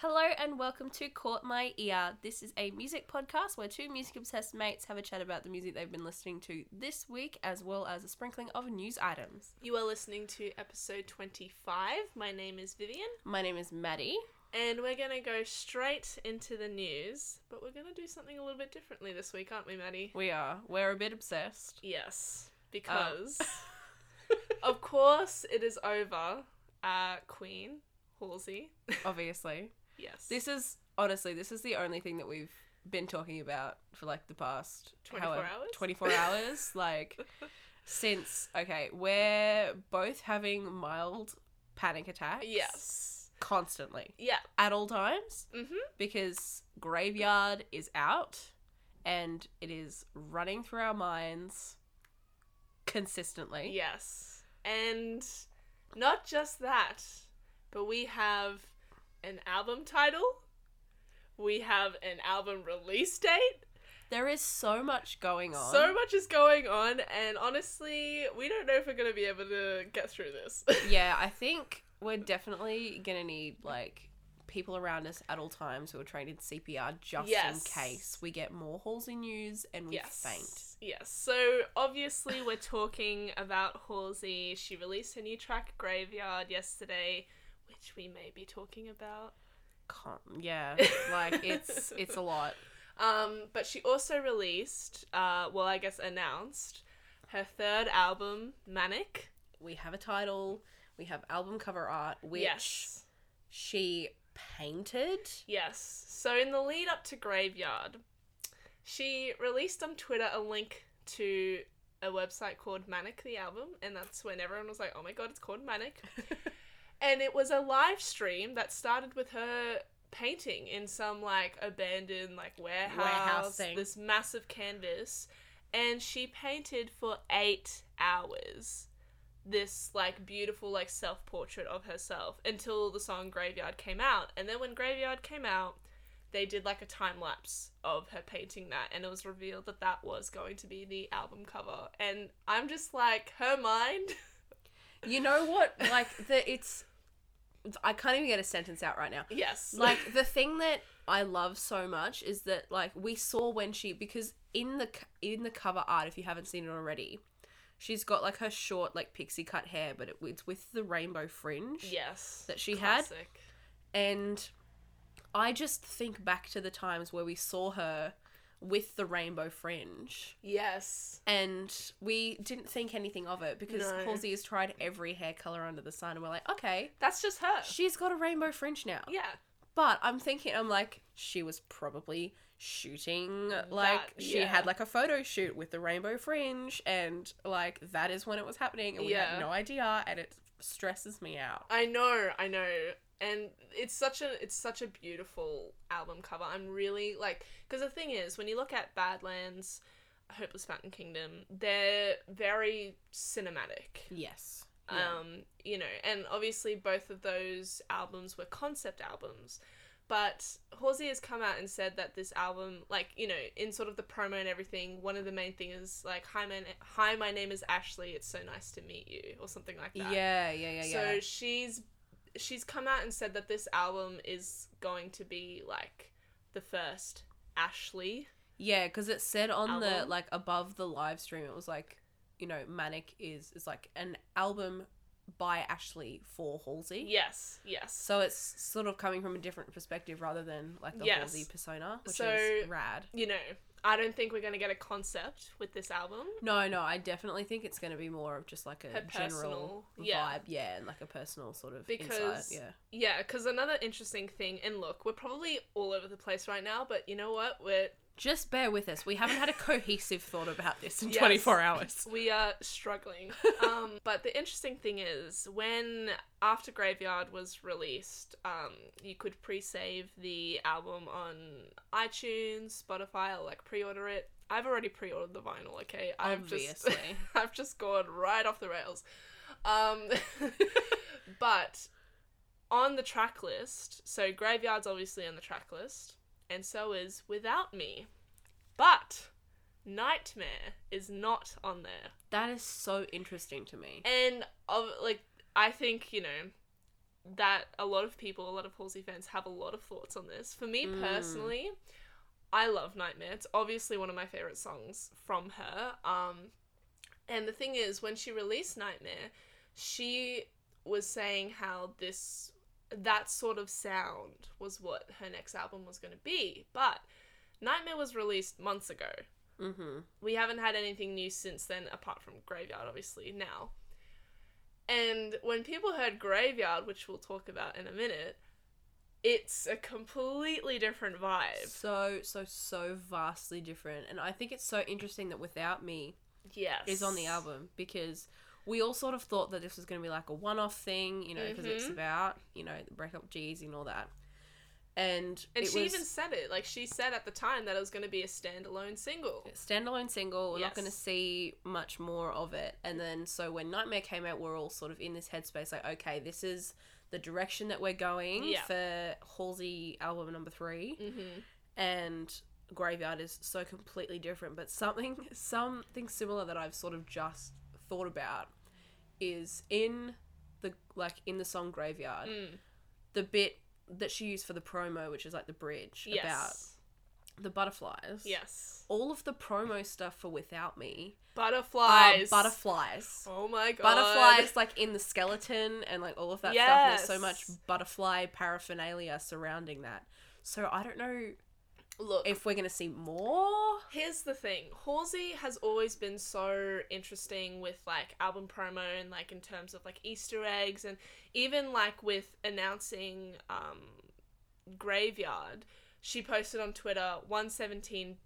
Hello and welcome to Caught My Ear. This is a music podcast where two music obsessed mates have a chat about the music they've been listening to this week, as well as a sprinkling of news items. You are listening to episode 25. My name is Vivian, My name is Maddie. and we're going to go straight into the news, but we're going to do something a little bit differently this week, aren't we, Maddie? We are. We're a bit obsessed. Yes, because, of course, it is over. Uh, Queen, Halsey. Obviously. Yes. This is honestly, this is the only thing that we've been talking about for like the past 24 however- hours? 24 hours. Like since okay, we're both having mild panic attacks. Yes. Constantly. Yeah. At all times. Mm-hmm. because Graveyard is out and it is running through our minds consistently. Yes. And not just that, but we have an album title. We have an album release date. There is so much going on. So much is going on, and honestly, we don't know if we're going to be able to get through this. yeah, I think we're definitely gonna need like people around us at all times who are trained in CPR just Yes. in case we get more Halsey news and we yes. faint. Yes. So obviously, we're talking about Halsey. She released her new track "Graveyard" yesterday, which we may be talking about. Can't, yeah, like it's it's a lot. Um, but she also released, uh, well, I guess announced her third album, Manic. We have a title. We have album cover art, which yes. she painted. Yes. So in the lead up to Graveyard, she released on Twitter a link to a website called Manic the Album, and that's when everyone was like, "Oh my god, it's called Manic." and it was a live stream that started with her painting in some like abandoned like warehouse, Warehouse thing. this massive canvas, and she painted for 8 hours this like beautiful like self-portrait of herself until the song Graveyard came out. And then when Graveyard came out, they did like a time lapse of her painting that and it was revealed that that was going to be the album cover. And I'm just like her mind. You know what? Like the it's I can't even get a sentence out right now. yes. Like the thing that I love so much is that like we saw when she because in the in the cover art if you haven't seen it already, she's got like her short like pixie cut hair but it, it's with the rainbow fringe. yes. that she had. And I just think back to the times where we saw her with the rainbow fringe Yes. and we didn't think anything of it because No. Halsey has tried every hair color under the sun and we're like, okay, That's just her. she's got a rainbow fringe now. yeah. But I'm thinking, I'm like, she was probably shooting, like, That- she yeah. had like a photo shoot with the rainbow fringe, and like, that is when it was happening, and we Yeah. had no idea, and it stresses me out. I know, I know. And it's such a it's such a beautiful album cover. I'm really like because the thing is when you look at Badlands, Hopeless Fountain Kingdom, they're very cinematic. Yes. Yeah. Um, you know, and obviously both of those albums were concept albums. But Halsey has come out and said that this album, like you know, in sort of the promo and everything, one of the main things is like, "Hi, my hi, my name is Ashley. It's so nice to meet you," or something like that. yeah, yeah, yeah, yeah. So she's she's come out and said that this album is going to be like the first Ashley. Yeah, because it said on the like above the live stream, it was like, you know, Manic is is like an album by Ashley for Halsey. Yes, yes. So it's sort of coming from a different perspective rather than like the Yes. Halsey persona, which So- is rad. You know, I don't think we're going to get a concept with this album. No, no, I definitely think it's going to be more of just like a Her general personal- vibe, yeah. yeah. and like a personal sort of Because- insight, yeah. Yeah, because another interesting thing, and look, we're probably all over the place right now, but you know what? We're Just bear with us. We haven't had a cohesive thought about this in Yes. 24 hours. we are struggling. um, but the interesting thing is, when After Graveyard was released, um, you could pre-save the album on iTunes, Spotify, or like pre-order it. I've already pre-ordered the vinyl. Okay, I've just Obviously. I've just gone right off the rails. Um, but on the track list, so Graveyard's obviously on the track list, and so is Without Me. But Nightmare is not on there. That is so interesting to me. And of like I think, you know, that a lot of people, a lot of Halsey fans have a lot of thoughts on this. For me Mm. personally, I love Nightmare. It's obviously one of my favorite songs from her. Um, and the thing is, when she released Nightmare, she was saying how this that sort of sound was what her next album was going to be. But Nightmare was released months ago. Mm-hmm. We haven't had anything new since then, apart from Graveyard, obviously, now. And when people heard Graveyard, which we'll talk about in a minute, it's a completely different vibe. So so so vastly different, and I think it's so interesting that Without Me Yes. is on the album because we all sort of thought that this was going to be like a one-off thing, you know, because it's Mhm. about you know the breakup G's and all that. And And she was even said it. Like, she said at the time that it was going to be a standalone single. standalone single. We're not going to see much more of it. And then so when Nightmare came out, we're all sort of in this headspace like, okay, this is the direction that we're going Yeah. for Halsey album number three. Mm-hmm. and graveyard is so completely different but something something similar that i've sort of just thought about is in the like in the song graveyard Mm. the bit that she used for the promo which is like the bridge Yes. about the butterflies Yes. all of the promo stuff for without me Butterflies. butterflies Oh my god. butterflies like in the skeleton and like all of that stuff there's so much butterfly paraphernalia surrounding that so i don't know Look, if we're gonna see more Here's the thing. Halsey has always been so interesting with like album promo and like in terms of like Easter eggs and even like with announcing um Graveyard, she posted on Twitter 1:17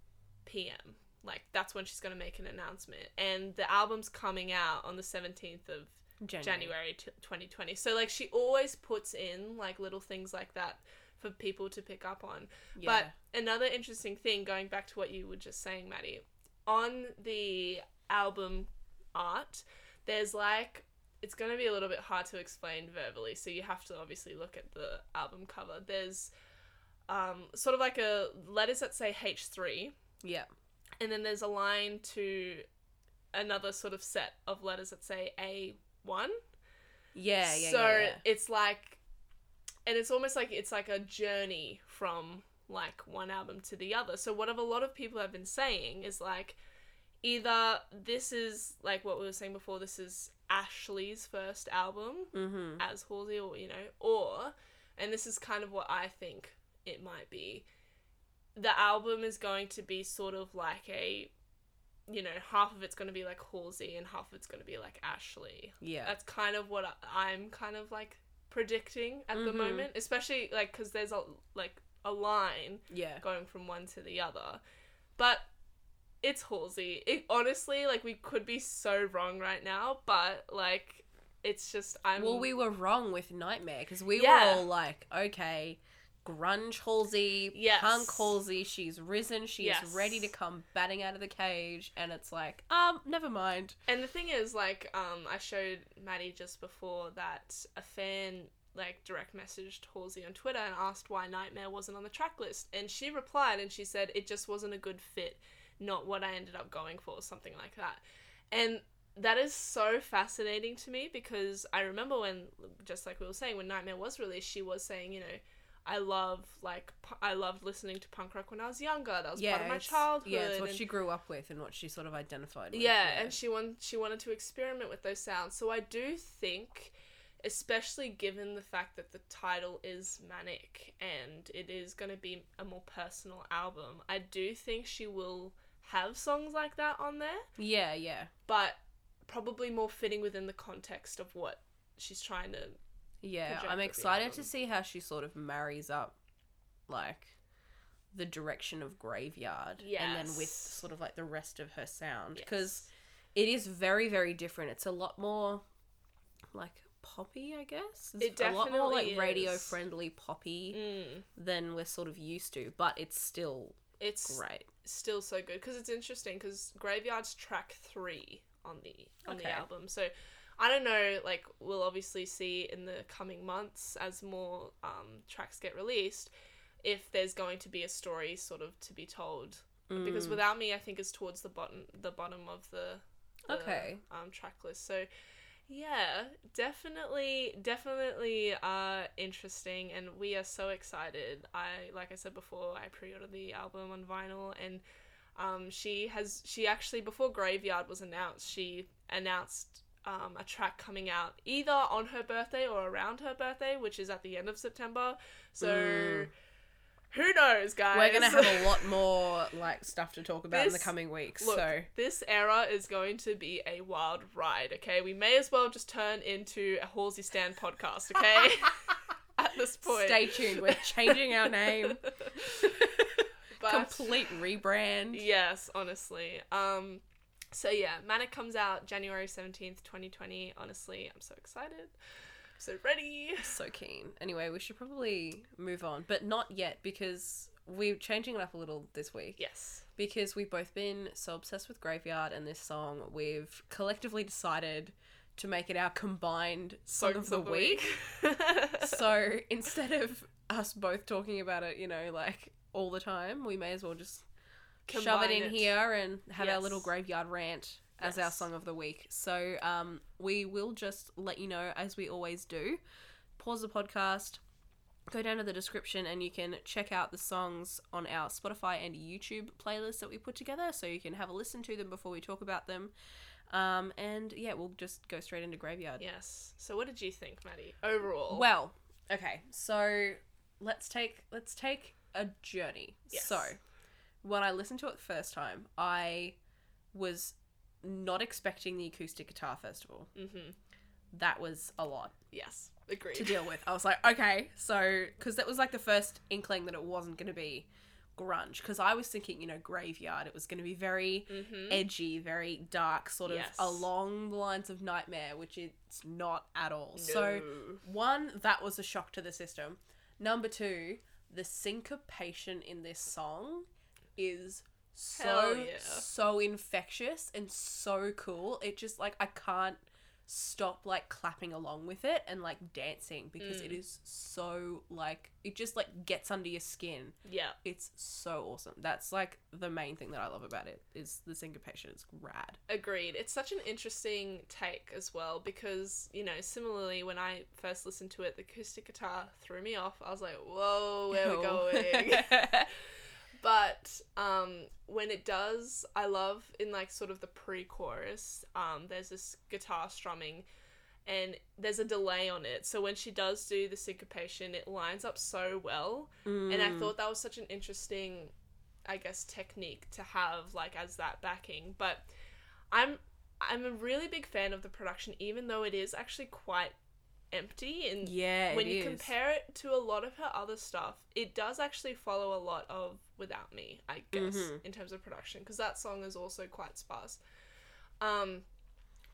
p.m. Like that's when she's going to make an announcement and the album's coming out on the 17th of January t- 2020. So like she always puts in like little things like that for people to pick up on. Yeah. But another interesting thing, going back to what you were just saying, Maddie, on the album art, there's like it's going to be a little bit hard to explain verbally, so you have to obviously look at the album cover. There's um, sort of like a letters that say H3, yeah. and then there's a line to another sort of set of letters that say A1. Yeah, yeah, so yeah, yeah. it's like and it's almost like it's like a journey from like one album to the other so what a lot of people have been saying is like either this is like what we were saying before this is ashley's first album Mm-hmm. as halsey or you know or and this is kind of what i think it might be the album is going to be sort of like a you know half of it's going to be like halsey and half of it's going to be like ashley Yeah. that's kind of what I- I'm kind of like predicting at the Mhm. moment, especially like because there's a like a line yeah. going from one to the other, but it's Halsey. It honestly like we could be so wrong right now, but like it's just I'm Well, we were wrong with Nightmare because we Yeah. were all like, okay, grunge Halsey, Yes. punk Halsey, she's risen, she Yes. is ready to come batting out of the cage, and it's like, um, never mind. And the thing is, like, um, I showed Maddie just before that a fan like direct messaged Halsey on Twitter and asked why Nightmare wasn't on the track list, and she replied and she said it just wasn't a good fit, not what I ended up going for, something like that. And that is so fascinating to me because I remember when, just like we were saying, when Nightmare was released, she was saying, you know, I love like pu- I loved listening to punk rock when I was younger. That was yeah, part of my it's- childhood. Yeah, it's what and- she grew up with and what she sort of identified with. yeah, and she want she wanted to experiment with those sounds. So I do think, especially given the fact that the title is manic and it is going to be a more personal album, I do think she will have songs like that on there, yeah, yeah, but probably more fitting within the context of what she's trying to. Yeah. I'm excited to see how she sort of marries up, like, the direction of Graveyard, and then with sort of like the rest of her sound, because it is very very different. It's a lot more like poppy i guess. It a lot more like radio friendly poppy Mm, than we're sort of used to but it's still it's great. still so good because it's interesting because Graveyard's track three on the on Okay. the album. So I don't know. Like we'll obviously see in the coming months as more um, tracks get released if there's going to be a story sort of to be told. Because Mm. without me, I think is towards the bottom the bottom of the, the Okay. um, track list. So Yeah, definitely, definitely uh interesting, and we are so excited. I like I said before, I pre-ordered the album on vinyl, and um, she has she actually before Graveyard was announced, she announced um, a track coming out either on her birthday or around her birthday, which is at the end of September. So. Mm. Who knows, guys? We're gonna have a lot more like stuff to talk about in the coming weeks. Look, so this era is going to be a wild ride, okay? We may as well just turn into a Halsey Stand podcast, okay? At this point. stay tuned. We're changing our name. But- Complete rebrand. Yes, honestly. Um so yeah, Manic comes out January 17th, 2020. Honestly, I'm so excited. So ready. So keen. Anyway, we should probably move on, but not yet because we're changing it up a little this week. Yes. Because we've both been so obsessed with Graveyard and this song, we've collectively decided to make it our combined song of Songs the, week. so instead of us both talking about it, you know, like all the time, we may as well just shove it in it. here and have our little graveyard rant as our song of the week. So um, we will just let you know as we always do. Pause the podcast. Go down to the description and you can check out the songs on our Spotify and YouTube playlists that we put together so you can have a listen to them before we talk about them. Um, and yeah, we'll just go straight into Graveyard. Yes. So what did you think, Maddie? Overall. Well, okay, so let's take let's take a journey. Yes. So, when I listened to it the first time, I was not expecting the acoustic guitar festival. Mhm. That was a lot Yes. Agreed. to deal with. I was like, okay, so because that was like the first inkling that it wasn't going to be grunge. Because I was thinking, you know, graveyard. It was going to be very Mhm. edgy, very dark, sort of Yes. along the lines of Nightmare, which it's not at all. So one, that was a shock to the system. Number two, the syncopation in this song is so yeah. so infectious and so cool. It just like I can't stop like clapping along with it and like dancing because Mm. it is so like it just like gets under your skin. Yeah. It's so awesome. That's like the main thing that I love about it is the syncopation. It's rad. Agreed. It's such an interesting take as well because, you know, similarly, when I first listened to it, the acoustic guitar threw me off. I was like, whoa, where are we going? but um, when it does, I love in like sort of the pre chorus, um, there's this guitar strumming and there's a delay on it. So when she does do the syncopation, it lines up so well. And I Mm. thought that was such an interesting, I guess, technique to have like as that backing. But I'm I'm a really big fan of the production, even though it is actually quite empty and yeah, when you is. compare it to a lot of her other stuff, it does actually follow a lot of Without Me, I guess, Mhm. in terms of production, because that song is also quite sparse. Um,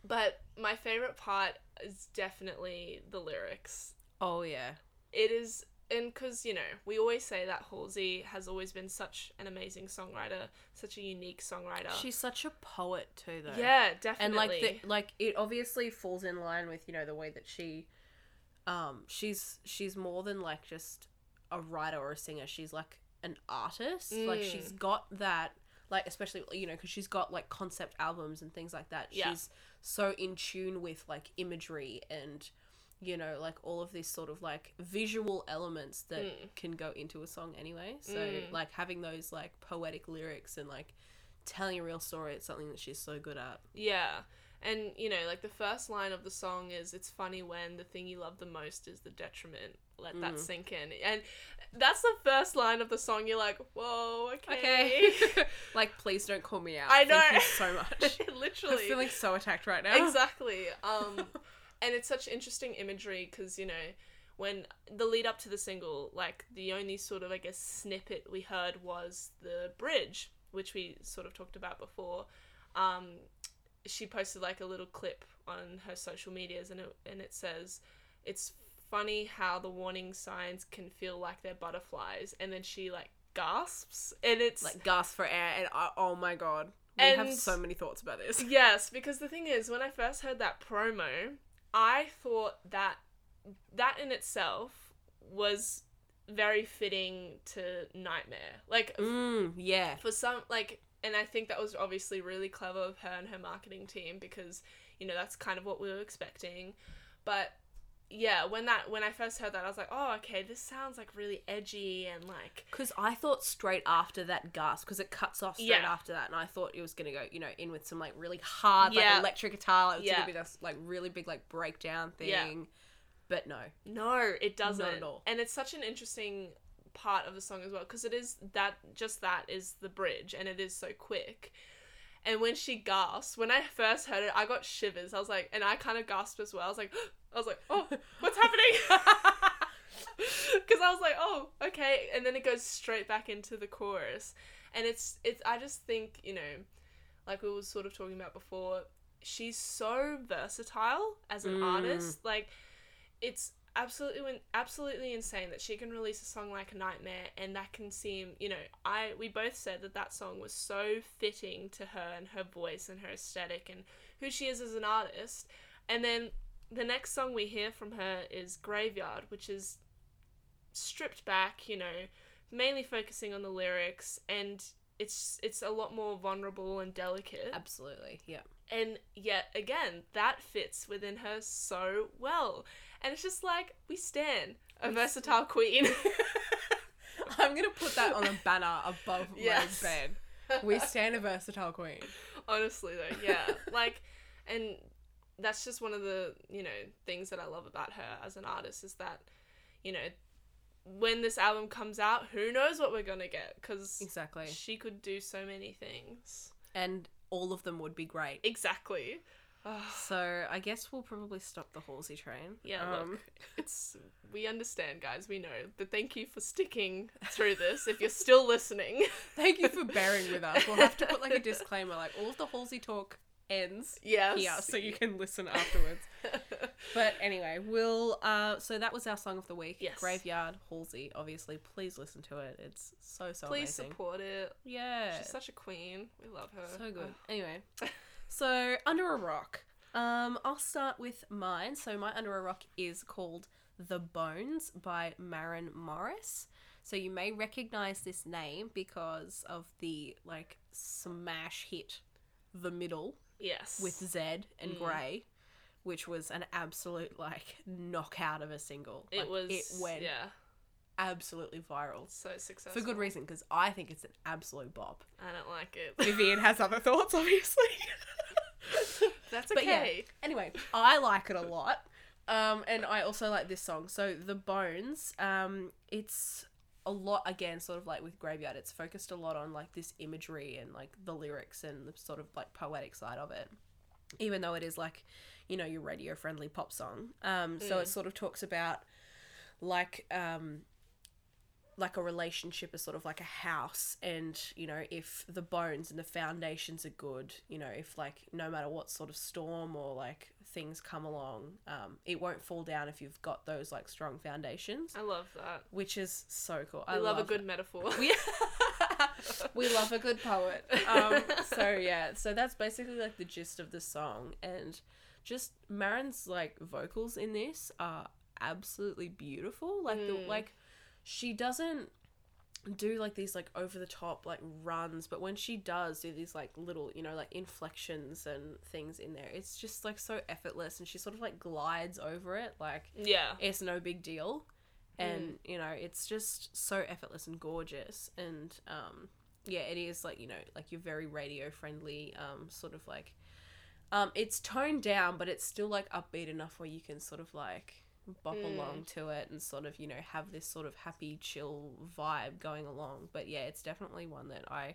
but my favorite part is definitely the lyrics. Oh yeah. It is, and because, you know, we always say that Halsey has always been such an amazing songwriter, such a unique songwriter. She's such a poet too, though. yeah, definitely. and like the, like it obviously falls in line with you know the way that she, um, she's she's more than like just a writer or a singer. She's like an artist. Like Mm. she's got that. Like especially you know because she's got like concept albums and things like that. Yeah. She's so in tune with like imagery and you know like all of these sort of like visual elements that Mm. can go into a song anyway. So Mm. like having those like poetic lyrics and like telling a real story it's something that she's so good at. Yeah. And you know, like the first line of the song is it's funny when the thing you love the most is the detriment. Let that Mm. sink in. And that's the first line of the song. You're like, whoa, okay. Okay. like, please don't call me out. I Thank you know. so much. Literally. I'm feeling so attacked right now. exactly. Um, and it's such interesting imagery because you know when the lead up to the single, like the only sort of I guess snippet we heard was the bridge, which we sort of talked about before. Um, she posted like a little clip on her social medias, and it and it says, "It's funny how the warning signs can feel like they're butterflies," and then she like gasps, and it's Like, gasp for air, and I, oh my god. We have so many thoughts about this. Yes, because the thing is, when I first heard that promo, I thought that that in itself was very fitting to Nightmare. Like Mm, yeah. for some like and I think that was obviously really clever of her and her marketing team because you know that's kind of what we were expecting but yeah when that when i first heard that i was like oh okay this sounds like really edgy and like Because I thought straight after that gasp, because it cuts off straight Yeah. after that, and I thought it was gonna go, you know, in with some like really hard, Yeah. like electric guitar, like, it was Yeah. gonna be this like really big like breakdown thing. Yeah. But no, No, it doesn't. at all. And it's such an interesting part of the song as well because it is that just that is the bridge and it is so quick. And when she gasps, when I first heard it, I got shivers. I was like, and I kind of gasped as well. I was like, I was like, oh, what's happening? Because I was like, oh, okay. And then it goes straight back into the chorus, and it's it's. I just think you know, like we were sort of talking about before, she's so versatile as an Mm. artist. Like, it's absolutely absolutely insane that she can release a song like a Nightmare and that can seem, you know, I we both said that that song was so fitting to her and her voice and her aesthetic and who she is as an artist. And then the next song we hear from her is Graveyard, which is stripped back, you know, mainly focusing on the lyrics and it's it's a lot more vulnerable and delicate. absolutely, yeah. And yet again, that fits within her so well. And it's just like we stand a We versatile queen. I'm gonna put that on a banner above Yes. my bed. We stand a versatile queen. Honestly though, yeah. like and that's just one of the, you know, things that I love about her as an artist is that, you know, when this album comes out, who knows what we're going to get cuz Exactly. she could do so many things. And all of them would be great. Exactly. So I guess we'll probably stop the Halsey train. yeah, Um, look, it's we understand, guys. We know, but thank you for sticking through this. If you're still listening, Thank you for bearing with us. We'll have to put like a disclaimer, like all of the Halsey talk ends yes, here, so you can listen afterwards. But anyway, we'll. Uh, so that was our song of the week. Yes. Graveyard Halsey. Obviously, please listen to it. It's so so Please amazing. support it. Yeah, She's such a queen. We love her. so good. Ah. Anyway, so under a rock. Um, I'll start with mine. So my under a rock is called "The Bones" by Maren Morris. So you may recognize this name because of the like smash hit, "The Middle" Yes. with Zedd and Mm. Grey, which was an absolute like knockout of a single. it Like, was. It went Yeah. absolutely viral So successful. for good reason because I think it's an absolute bop. I don't like it. Vivian has other thoughts, obviously. That's But yeah. okay. Anyway, I like it a lot. Um, and I also like this song. So the Bones, um, it's a lot again, sort of like with Graveyard. It's focused a lot on like this imagery and like the lyrics and the sort of like poetic side of it. Even though it is like, you know, your radio friendly pop song. Um, so Mm. it sort of talks about like um like a relationship is sort of like a house and you know if the bones and the foundations are good you know if like no matter what sort of storm or like things come along um it won't fall down if you've got those like strong foundations I love that. which is so cool I i love, a it. good metaphor. we, we love a good poet um so yeah so that's basically like the gist of the song and just Maren's like vocals in this are absolutely beautiful like the Mm. like she doesn't do like these like over the top like runs but when she does do these like little you know like inflections and things in there it's just like so effortless and she sort of like glides over it like yeah. it's no big deal and you know it's just so effortless and gorgeous and um yeah it is like you know like your very radio friendly um sort of like um it's toned down but it's still like upbeat enough where you can sort of like bop Mm. along to it and sort of you know have this sort of happy chill vibe going along but yeah it's definitely one that i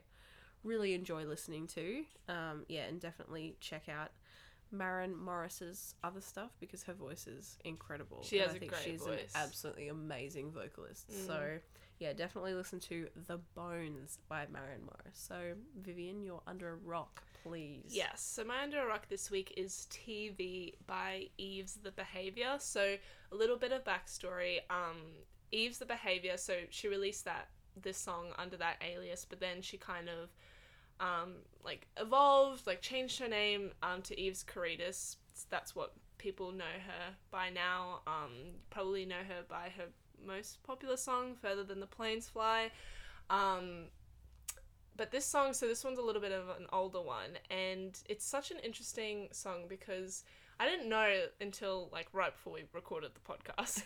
really enjoy listening to um yeah and definitely check out Maren Morris's other stuff because her voice is incredible. She and has I a think great she's voice. an absolutely amazing vocalist. Mm. So yeah, definitely listen to The Bones by Maren Morris. So Vivian, you're under a rock, please. Yes. So my under a rock this week is TV by Eves The Behavior. So a little bit of backstory. Um, Eves The Behavior. So she released that this song under that alias, but then she kind of um like evolved, like changed her name um to Eves Karydas. That's what people know her by now. Um, probably know her by her most popular song, "Further Than the Planes Fly." Um, but this song, so this one's a little bit of an older one, and it's such an interesting song because I didn't know until like right before we recorded the podcast.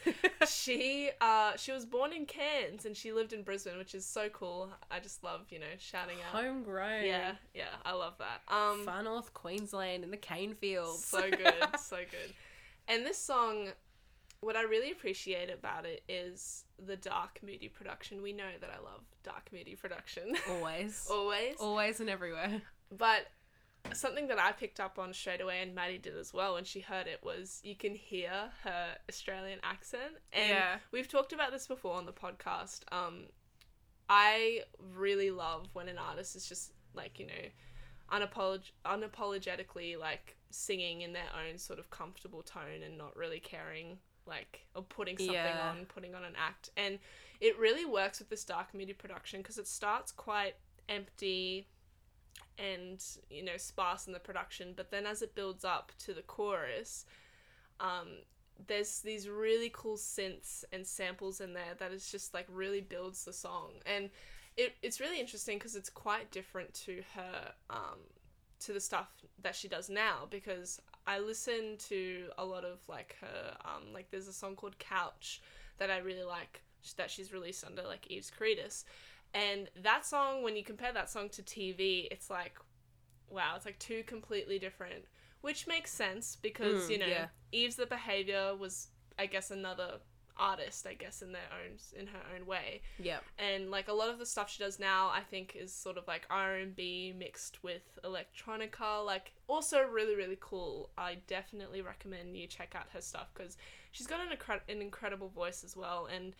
she uh she was born in Cairns and she lived in Brisbane, which is so cool. I just love you know shouting out. Homegrown. Yeah, yeah, I love that. Um, Far North Queensland in the cane fields. so good, so good. And this song, what I really appreciate about it is the dark, moody production. We know that I love dark, moody production. Always. Always. Always and everywhere. But something that I picked up on straight away, and Maddie did as well when she heard it, was you can hear her Australian accent. And Yeah. we've talked about this before on the podcast. Um, I really love when an artist is just like, you know, unapolog- unapologetically like singing in their own sort of comfortable tone and not really caring like or putting something Yeah. on putting on an act and it really works with this dark moody production because it starts quite empty and you know sparse in the production but then as it builds up to the chorus um there's these really cool synths and samples in there that is just like really builds the song and it, it's really interesting because it's quite different to her um to the stuff that she does now because I listen to a lot of like her um like there's a song called Couch that I really like that she's released under like Eves Karydas and that song when you compare that song to TV it's like wow it's like two completely different which makes sense because Mm, you know yeah. Eves the behavior was I guess another artist I guess in their own in her own way. Yeah. and like a lot of the stuff she does now i think is sort of like r&b mixed with electronica like also really really cool. I definitely recommend you check out her stuff because she's got an, incre- an incredible voice as well. And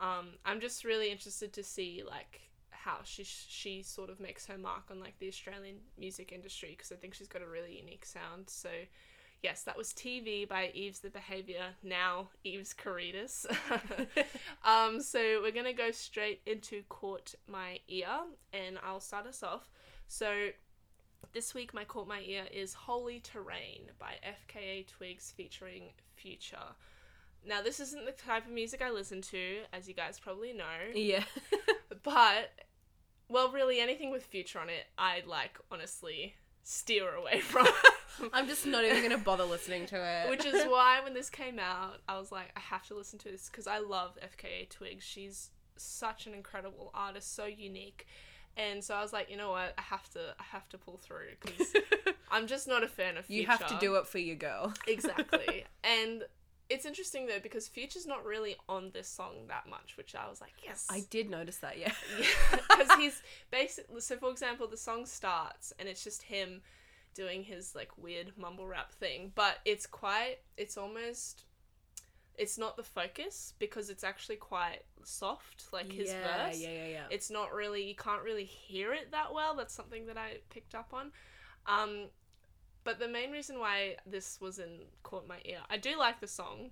um, i'm just really interested to see like how she she sort of makes her mark on like the australian music industry because i think she's got a really unique sound. So Yes, that was TV by Eves the Behavior, now Eves Karydas. um, so we're gonna go straight into Caught My Ear, and I'll start us off. So this week, my Caught My Ear is Holy Terrain by FKA Twigs featuring Future. Now, this isn't the type of music I listen to, as you guys probably know, Yeah. but well, really anything with Future on it, I'd like honestly steer away from. I'm just not even gonna bother listening to it. Which is why when this came out, I was like, I have to listen to this because I love FKA Twigs. She's such an incredible artist, so unique. And so I was like, you know what, I have to, I have to pull through because I'm just not a fan of Future. you have to do it for your girl. exactly. and it's interesting though because Future's not really on this song that much, which I was like, yes, I did notice that. Yeah. because he's basically so for example the song starts and it's just him doing his like weird mumble rap thing but it's quite it's almost it's not the focus because it's actually quite soft like his verse. yeah, verse Yeah, yeah, yeah. it's not really you can't really hear it that well that's something that i picked up on um but the main reason why this was in caught my ear i do like the song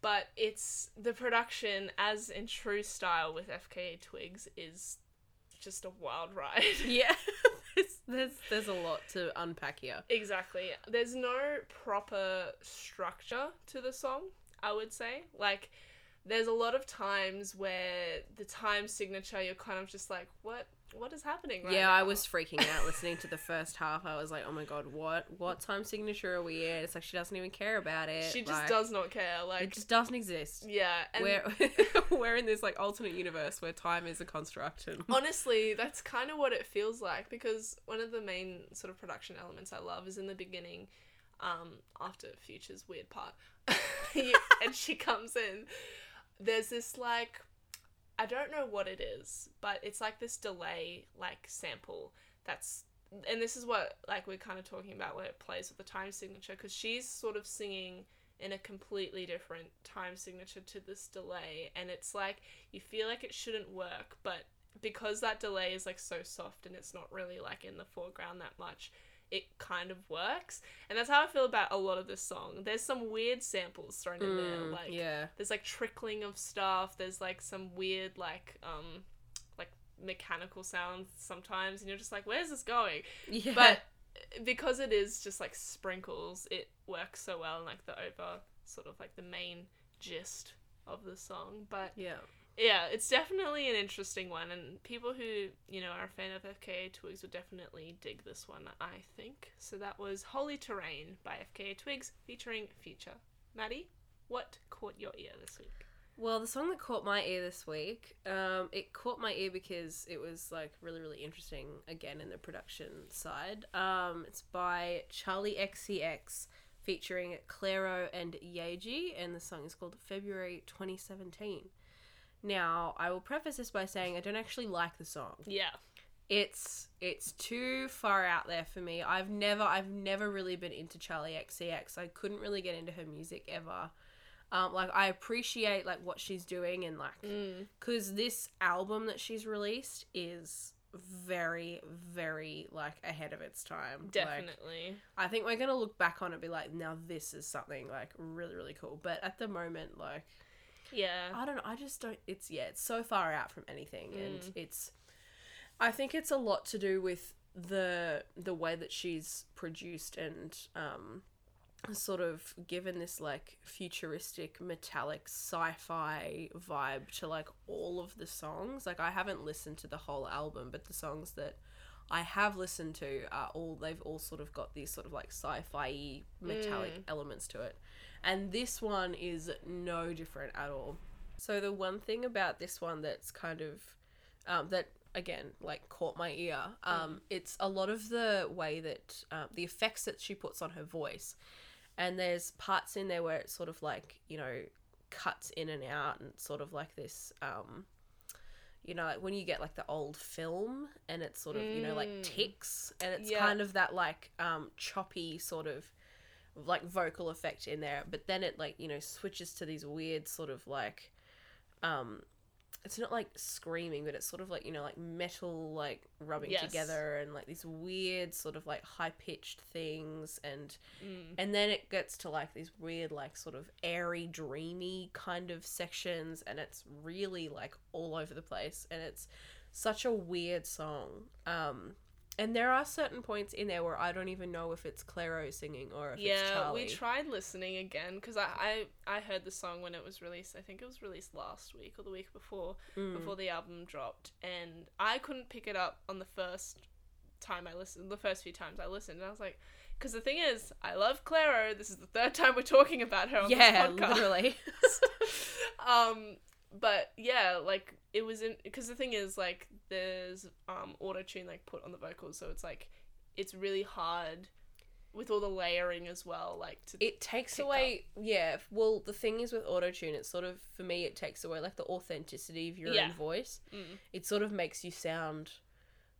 but it's the production as in true style with fka twigs is just a wild ride yeah. There's, there's a lot to unpack here. Exactly. There's no proper structure to the song, I would say. Like, there's a lot of times where the time signature, you're kind of just like, what? What is happening right yeah, I was freaking out listening to the first half. I was like, "Oh my god, what what time signature are we in?" It's like she doesn't even care about it. She just like, does not care. Like it just doesn't exist. yeah. And we're we're in this like alternate universe where time is a construct. And honestly, that's kind of what it feels like because one of the main sort of production elements I love is in the beginning, um, after Future's weird part, and she comes in. There's this like, I don't know what it is, but it's like this delay like sample that's. And this is what like we're kind of talking about where it plays with the time signature because she's sort of singing in a completely different time signature to this delay and it's like you feel like it shouldn't work but because that delay is like so soft and it's not really like in the foreground that much it kind of works. And that's how i feel about a lot of this song. There's some weird samples thrown in there Mm, like yeah, there's like trickling of stuff. There's like some weird like um like mechanical sounds sometimes and you're just like where's this going? Yeah, but because it is just like sprinkles it works so well in like the over sort of like the main gist of the song. But yeah, yeah, it's definitely an interesting one, and people who you know are a fan of FKA Twigs would definitely dig this one. I think so. That was Holy Terrain by FKA Twigs featuring Future. Maddie, what caught your ear this week? Well, the song that caught my ear this week, um, it caught my ear because it was like really, really interesting. Again, in the production side, um, it's by Charli XCX featuring Clairo and Yaeji, and the song is called February 2017. Now, I will preface this by saying I don't actually like the song. Yeah, It's it's too far out there for me. I've never I've never really been into Charli XCX. I couldn't really get into her music ever. Um, like I appreciate like what she's doing and like mm. because this album that she's released is very very like ahead of its time. Like, definitely. I think we're gonna look back on it and be like, now this is something like really really cool. But at the moment, like yeah, I don't know. I just don't. It's yeah. It's so far out from anything, and Mm. it's. I think it's a lot to do with the the way that she's produced and um, sort of given this like futuristic metallic sci-fi vibe to like all of the songs. Like I haven't listened to the whole album, but the songs that I have listened to are all they've all sort of got these sort of like sci-fi metallic Mm. elements to it. And this one is no different at all. So the one thing about this one that's kind of um, that again like caught my ear um, it's a lot of the way that um, the effects that she puts on her voice and there's parts in there where it sort of like you know cuts in and out and sort of like this um, you know like when you get like the old film and it's sort of you know like Mm. ticks and it's Yeah. kind of that like um, choppy sort of like vocal effect in there but then it like you know switches to these weird sort of like um it's not like screaming but it's sort of like you know like metal like rubbing Yes. together and like these weird sort of like high pitched things and Mm. and then it gets to like these weird like sort of airy dreamy kind of sections and it's really like all over the place and it's such a weird song um and there are certain points in there where I don't even know if it's Clairo singing or if it's yeah, Charli. we tried listening again because I, I I heard the song when it was released. I think it was released last week or the week before Mm. before the album dropped, and I couldn't pick it up on the first time I listened. The first few times I listened, and I was like, because the thing is, I love Clairo. This is the third time we're talking about her on yeah, this podcast. literally. um but yeah like it was in because the thing is like there's um auto tune like put on the vocals so it's like it's really hard with all the layering as well like to it takes away yeah well the thing is with auto-tune it's sort of for me it takes away like the authenticity of your Yeah. own voice Mm. it sort of makes you sound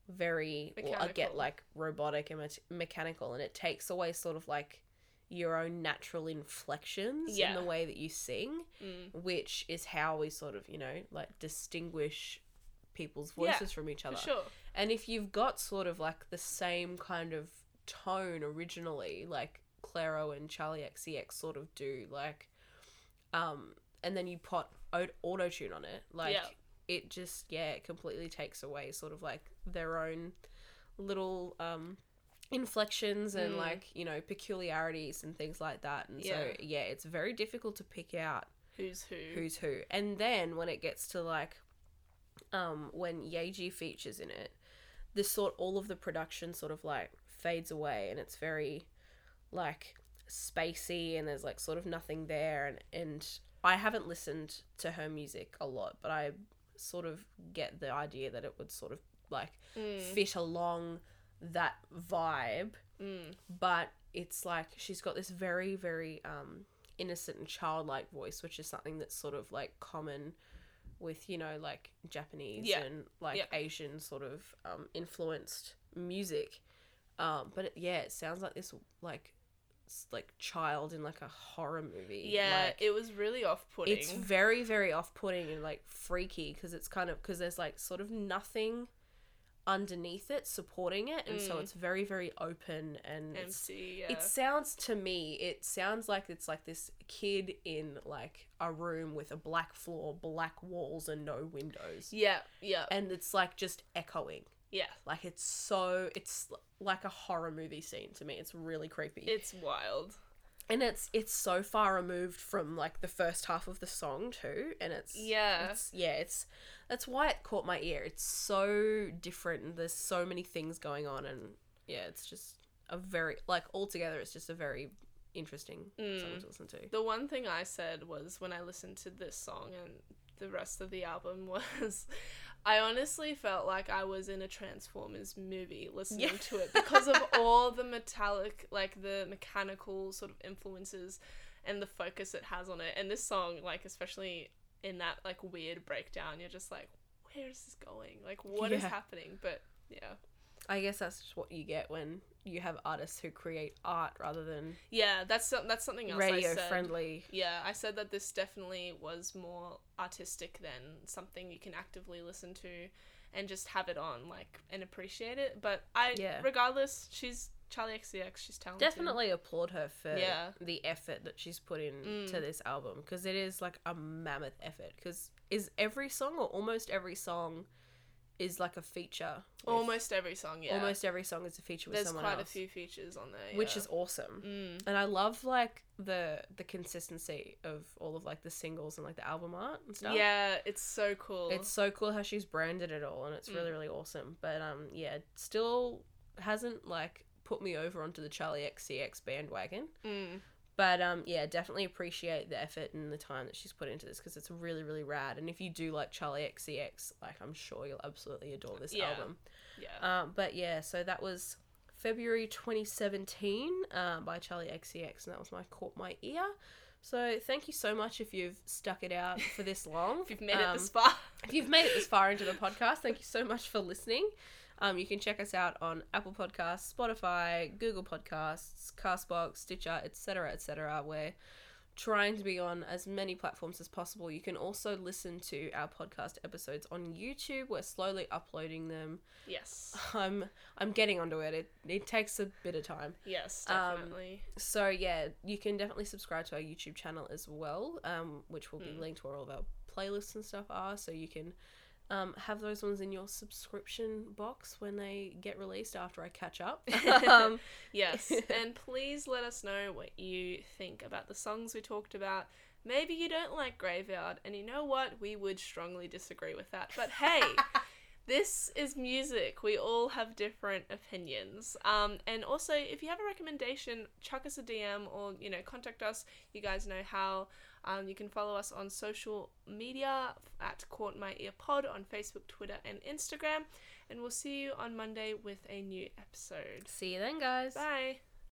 very well, i get like robotic and me- mechanical and it takes away sort of like your own natural inflections Yeah. in the way that you sing Mm. which is how we sort of you know like distinguish people's Yeah, voices from each other sure and if you've got sort of like the same kind of tone originally, like Clairo and Charli XCX sort of do, like, um, and then you put auto tune on it, like, Yeah. it just, yeah, it completely takes away sort of like their own little, um, inflections and Mm. like, you know, peculiarities and things like that. And Yeah. so, yeah, it's very difficult to pick out who's who who's who. And then when it gets to like um when Yaeji features in it, this sort all of the production sort of like fades away and it's very like spacey and there's like sort of nothing there and and I haven't listened to her music a lot, but I sort of get the idea that it would sort of like Mm. fit along that vibe Mm. but it's like she's got this very very um innocent and childlike voice which is something that's sort of like common with you know like japanese Yeah. and like Yeah. asian sort of um influenced music um but it, yeah it sounds like this like like child in like a horror movie yeah like, it was really off-putting it's very very off-putting and like freaky because it's kind of because there's like sort of nothing underneath it supporting it and so Mm. it's very very open and empty yeah. it sounds to me it sounds like it's like this kid in like a room with a black floor black walls and no windows. Yeah yeah and it's like just echoing. Yeah. Like it's so it's like a horror movie scene to me. It's really creepy. It's wild and it's it's so far removed from like the first half of the song too and it's Yeah. it's, yeah it's that's why it caught my ear it's so different and there's so many things going on and yeah it's just a very like altogether it's just a very interesting song Mm. to listen to The one thing I said was when I listened to this song and the rest of the album was I honestly felt like I was in a Transformers movie listening Yeah. to it because of all the metallic, like the mechanical sort of influences and the focus it has on it. And this song, like, especially in that, like, weird breakdown, you're just like, where is this going? Like, what is Yeah. happening? But yeah. i guess that's what you get when you have artists who create art rather than Yeah, that's that's something else I radio said. friendly Yeah, I said that this definitely was more artistic than something you can actively listen to and just have it on like and appreciate it. But I Yeah. regardless, she's Charli XCX, she's talented. definitely applaud her for Yeah. the effort that she's put in Mm. to this album because it is like a mammoth effort because is every song or almost every song is like a feature almost every song, yeah. almost every song is a feature with someone. There's someone quite a few features on there. which is awesome mm. and i love like the the consistency of all of like the singles and like the album art and stuff Yeah, it's so cool. it's so cool how she's branded it all and it's really Mm. really awesome but um yeah still hasn't like put me over onto the charli xcx bandwagon mm. But um, yeah, definitely appreciate the effort and the time that she's put into this because it's really, really rad. And if you do like Charli XCX, like I'm sure you'll absolutely adore this Yeah. album. Yeah. Um, but yeah, so that was February 2017 um, by Charli XCX, and that was my caught my ear. So thank you so much if you've stuck it out for this long. if you've made it Um, this far. if you've made it this far into the podcast, thank you so much for listening. Um, you can check us out on Apple Podcasts, Spotify, Google Podcasts, Castbox, Stitcher, etc., etc. We're trying to be on as many platforms as possible. You can also listen to our podcast episodes on YouTube. We're slowly uploading them. Yes. I'm I'm getting onto it. It it takes a bit of time. Yes, Um, definitely. So yeah, you can definitely subscribe to our YouTube channel as well, um, which will be Mm. linked to where all of our playlists and stuff are. So you can um, have those ones in your subscription box when they get released after I catch up. um, Yes, and please let us know what you think about the songs we talked about. Maybe you don't like Graveyard, and you know what? We would strongly disagree with that. But hey, this is music. We all have different opinions. Um, and also, if you have a recommendation, chuck us a DM or you know contact us. You guys know how. Um, you can follow us on social media at Caught My Ear Pod on Facebook, Twitter, and Instagram. And we'll see you on Monday with a new episode. see you then, guys. Bye.